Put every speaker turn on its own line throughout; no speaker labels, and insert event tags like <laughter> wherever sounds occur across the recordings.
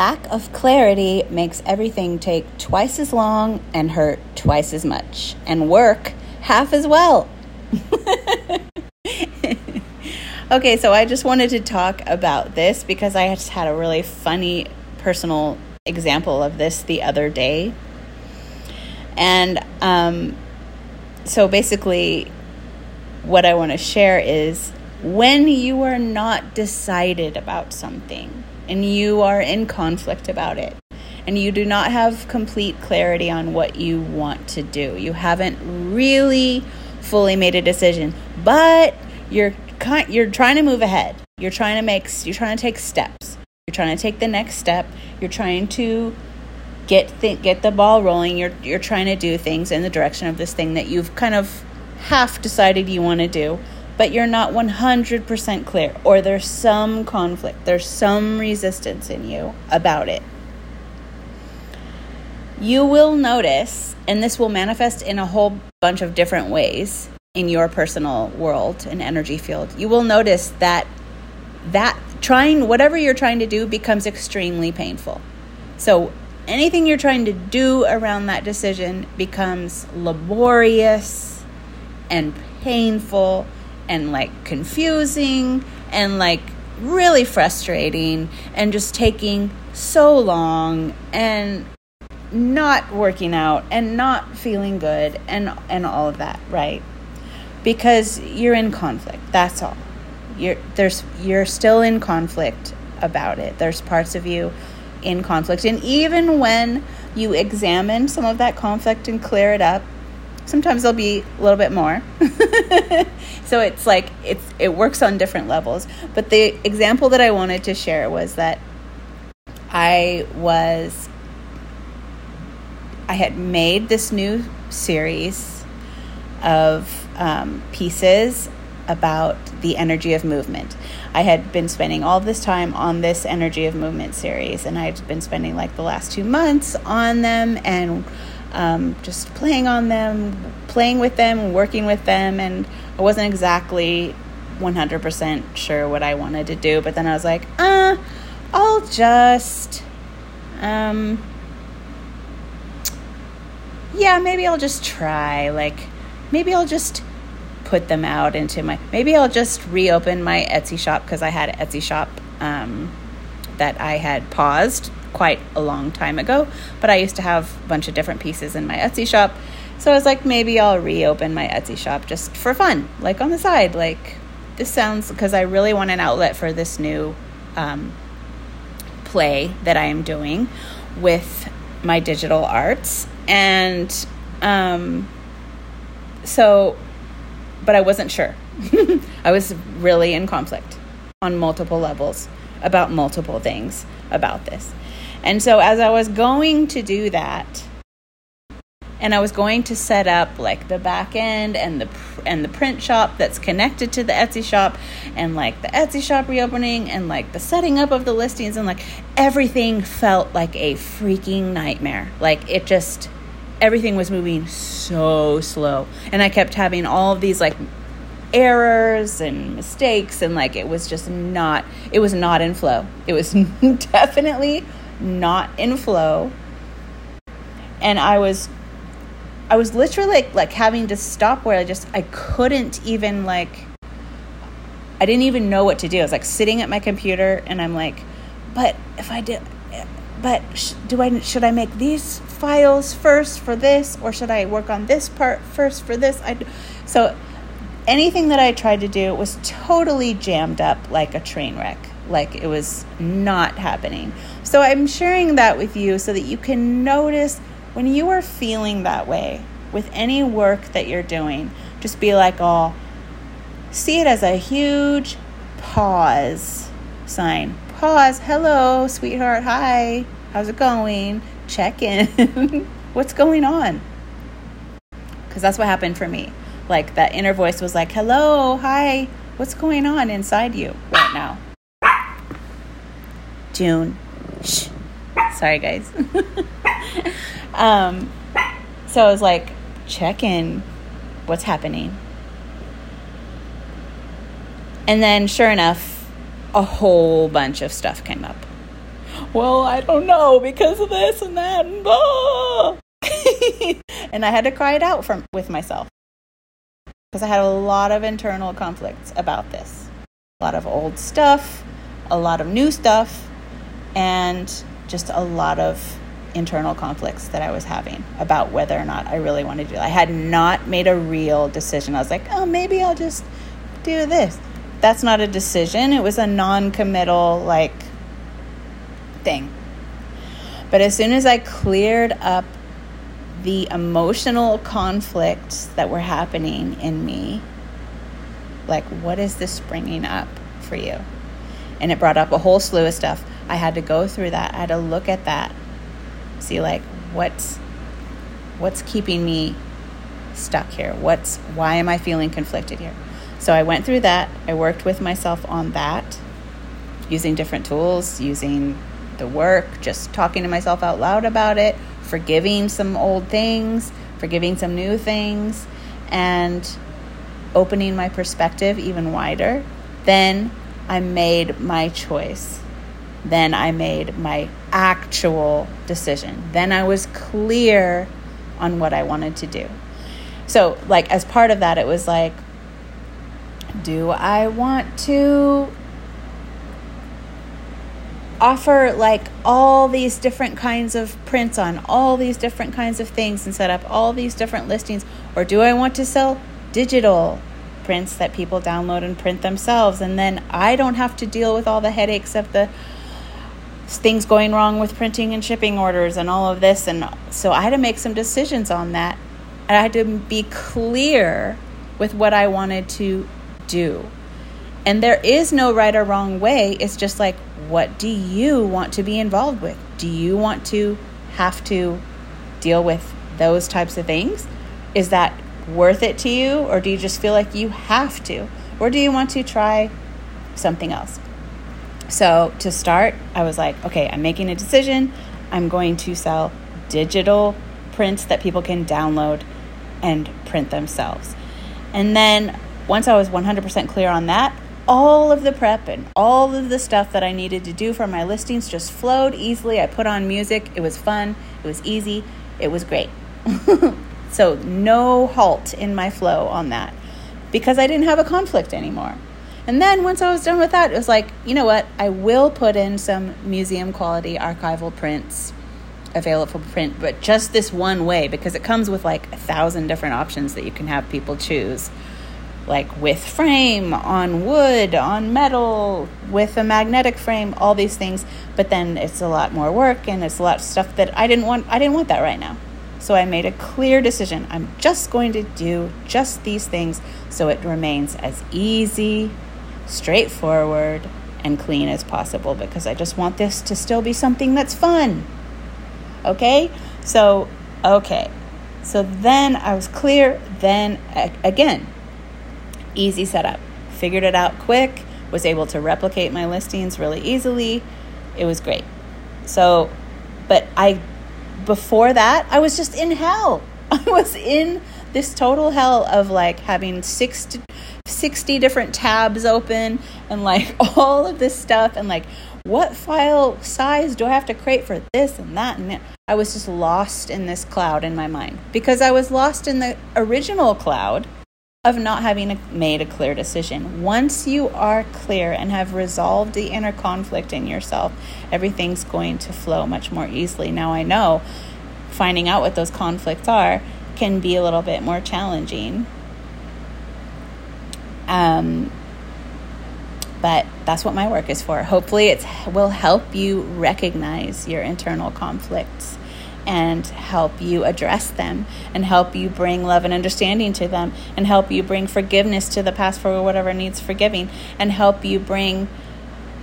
Lack of clarity makes everything take twice as long and hurt twice as much, and work half as well. <laughs> okay, so I just wanted to talk about this because I just had a really funny personal example of this the other day. And um, so basically, what I want to share is when you are not decided about something and you are in conflict about it and you do not have complete clarity on what you want to do. You haven't really fully made a decision, but you're you're trying to move ahead. You're trying to make you're trying to take steps. You're trying to take the next step. You're trying to get th- get the ball rolling. You're you're trying to do things in the direction of this thing that you've kind of half decided you want to do but you're not 100% clear, or there's some conflict, there's some resistance in you about it. You will notice, and this will manifest in a whole bunch of different ways in your personal world and energy field. You will notice that that trying whatever you're trying to do becomes extremely painful. So anything you're trying to do around that decision becomes laborious and painful and like confusing and like really frustrating and just taking so long and not working out and not feeling good and and all of that, right? Because you're in conflict. That's all. You're there's you're still in conflict about it. There's parts of you in conflict and even when you examine some of that conflict and clear it up, sometimes there'll be a little bit more. <laughs> so it's like it's it works on different levels. But the example that I wanted to share was that I was I had made this new series of um, pieces about the energy of movement. I had been spending all this time on this energy of movement series, and I'd been spending like the last two months on them and um, just playing on them, playing with them, working with them, and I wasn't exactly 100% sure what I wanted to do, but then I was like, uh, I'll just, um, yeah, maybe I'll just try. Like, maybe I'll just put them out into my, maybe I'll just reopen my Etsy shop because I had an Etsy shop um, that I had paused quite a long time ago, but I used to have a bunch of different pieces in my Etsy shop. So I was like, maybe I'll reopen my Etsy shop just for fun, like on the side. Like, this sounds because I really want an outlet for this new um, play that I am doing with my digital arts. And um, so, but I wasn't sure. <laughs> I was really in conflict on multiple levels about multiple things about this. And so as I was going to do that, and I was going to set up like the back end and the and the print shop that's connected to the Etsy shop and like the Etsy shop reopening and like the setting up of the listings and like everything felt like a freaking nightmare. Like it just everything was moving so slow and I kept having all of these like errors and mistakes and like it was just not it was not in flow. It was <laughs> definitely not in flow. And I was I was literally like, like having to stop where I just I couldn't even like I didn't even know what to do. I was like sitting at my computer and I'm like, but if I did but sh- do I should I make these files first for this or should I work on this part first for this? I so anything that I tried to do was totally jammed up like a train wreck like it was not happening. So I'm sharing that with you so that you can notice when you are feeling that way, with any work that you're doing, just be like, oh, see it as a huge pause sign. Pause. Hello, sweetheart. Hi. How's it going? Check in. <laughs> What's going on? Because that's what happened for me. Like that inner voice was like, hello, hi. What's going on inside you right now? June. Shh. Sorry, guys. <laughs> um, so I was like, check in. What's happening? And then, sure enough, a whole bunch of stuff came up. Well, I don't know because of this and that and blah. <laughs> and I had to cry it out from with myself because I had a lot of internal conflicts about this. A lot of old stuff, a lot of new stuff, and just a lot of internal conflicts that I was having about whether or not I really wanted to do. I had not made a real decision. I was like, oh, maybe I'll just do this. That's not a decision. It was a non committal, like, thing. But as soon as I cleared up the emotional conflicts that were happening in me, like, what is this bringing up for you? And it brought up a whole slew of stuff. I had to go through that. I had to look at that, see like what's what's keeping me stuck here. What's why am I feeling conflicted here? So I went through that. I worked with myself on that using different tools, using the work, just talking to myself out loud about it, forgiving some old things, forgiving some new things, and opening my perspective even wider. Then I made my choice. Then I made my actual decision. Then I was clear on what I wanted to do. So, like, as part of that, it was like, do I want to offer like all these different kinds of prints on all these different kinds of things and set up all these different listings? Or do I want to sell digital prints that people download and print themselves? And then I don't have to deal with all the headaches of the things going wrong with printing and shipping orders and all of this. And so I had to make some decisions on that. And I had to be clear with what I wanted to do. And there is no right or wrong way. It's just like, what do you want to be involved with? Do you want to have to deal with those types of things? Is that worth it to you? Or do you just feel like you have to? Or do you want to try something else? So to start, I was like, okay, I'm making a decision. I'm going to sell digital prints that people can download and print themselves. And then once I was 100% clear on that, all of the prep and all of the stuff that I needed to do for my listings just flowed easily. I put on music, it was fun, it was easy, it was great. <laughs> so, no halt in my flow on that because I didn't have a conflict anymore. And then once I was done with that, it was like, you know what? I will put in some museum quality archival prints available print, but just this one way because it comes with like a thousand different options that you can have people choose. Like with frame, on wood, on metal, with a magnetic frame, all these things. But then it's a lot more work and it's a lot of stuff that I didn't want I didn't want that right now. So I made a clear decision. I'm just going to do just these things so it remains as easy straightforward, and clean as possible because I just want this to still be something that's fun. Okay? So, okay. So then I was clear. Then again, easy setup. Figured it out quick, was able to replicate my listings really easily. It was great. So, but I, before that, I was just in hell. <laughs> I was in this total hell of like having six 60 different tabs open and like <laughs> all of this stuff and like what file size do I have to create for this and that and that. I was just lost in this cloud in my mind because I was lost in the original cloud of not having made a clear decision. Once you are clear and have resolved the inner conflict in yourself, everything's going to flow much more easily. Now I know finding out what those conflicts are can be a little bit more challenging um, but that's what my work is for. Hopefully, it will help you recognize your internal conflicts and help you address them and help you bring love and understanding to them and help you bring forgiveness to the past for whatever needs forgiving and help you bring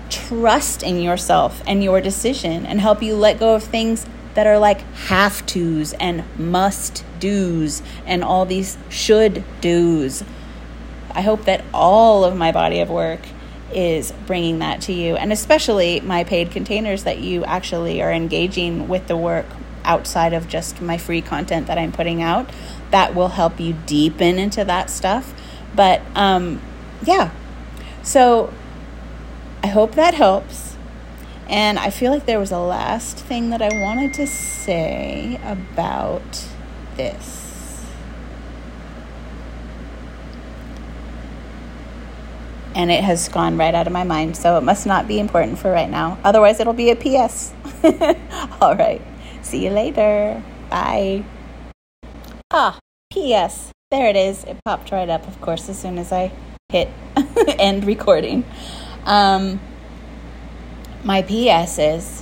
trust in yourself and your decision and help you let go of things that are like have tos and must do's and all these should do's. I hope that all of my body of work is bringing that to you, and especially my paid containers that you actually are engaging with the work outside of just my free content that I'm putting out. That will help you deepen into that stuff. But um, yeah, so I hope that helps. And I feel like there was a last thing that I wanted to say about this. And it has gone right out of my mind, so it must not be important for right now. Otherwise, it'll be a PS. <laughs> All right. See you later. Bye. Ah, PS. There it is. It popped right up, of course, as soon as I hit <laughs> end recording. Um, my PS is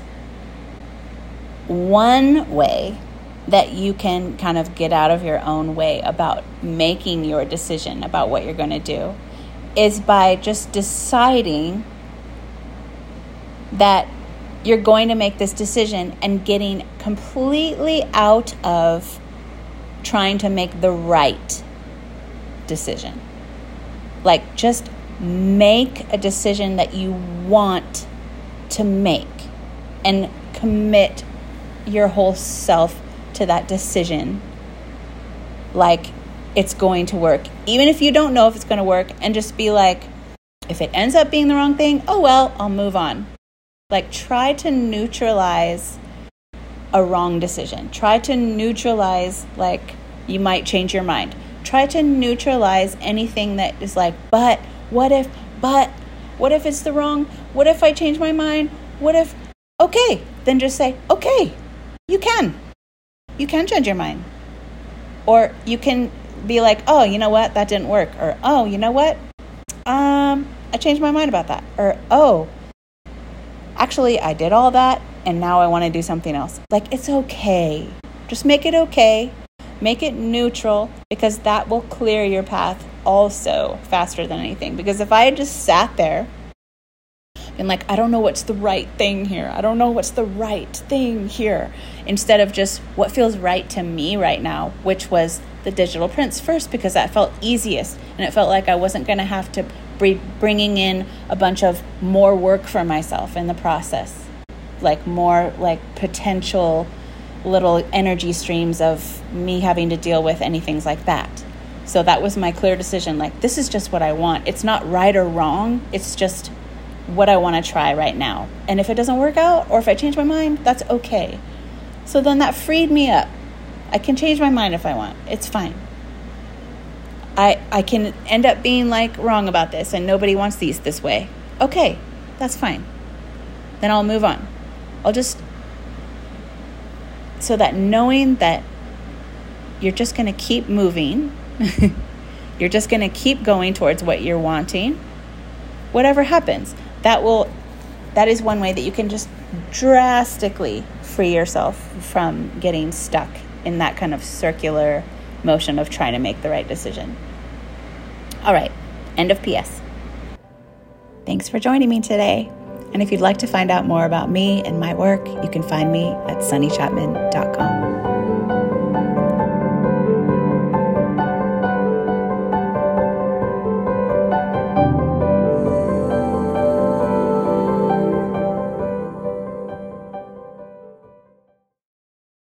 one way that you can kind of get out of your own way about making your decision about what you're going to do is by just deciding that you're going to make this decision and getting completely out of trying to make the right decision. Like, just make a decision that you want to make and commit your whole self to that decision like it's going to work. Even if you don't know if it's going to work, and just be like, if it ends up being the wrong thing, oh well, I'll move on. Like, try to neutralize a wrong decision. Try to neutralize, like, you might change your mind. Try to neutralize anything that is like, but what if, but what if it's the wrong? What if I change my mind? What if, okay, then just say, okay, you can you can change your mind. Or you can be like, oh, you know what, that didn't work. Or, oh, you know what, um, I changed my mind about that. Or, oh, actually, I did all that and now I want to do something else. Like, it's okay. Just make it okay. Make it neutral because that will clear your path also faster than anything. Because if I had just sat there and like, I don't know what's the right thing here. I don't know what's the right thing here. Instead of just what feels right to me right now, which was the digital prints first because that felt easiest and it felt like I wasn't going to have to be bringing in a bunch of more work for myself in the process. Like more like potential little energy streams of me having to deal with anything like that. So that was my clear decision like this is just what I want. It's not right or wrong. It's just what I want to try right now. And if it doesn't work out or if I change my mind, that's okay. So then that freed me up. I can change my mind if I want. It's fine. I I can end up being like wrong about this and nobody wants these this way. Okay, that's fine. Then I'll move on. I'll just so that knowing that you're just going to keep moving, <laughs> you're just going to keep going towards what you're wanting, whatever happens that will that is one way that you can just drastically free yourself from getting stuck in that kind of circular motion of trying to make the right decision. All right, end of PS. Thanks for joining me today. And if you'd like to find out more about me and my work, you can find me at sunnychapman.com.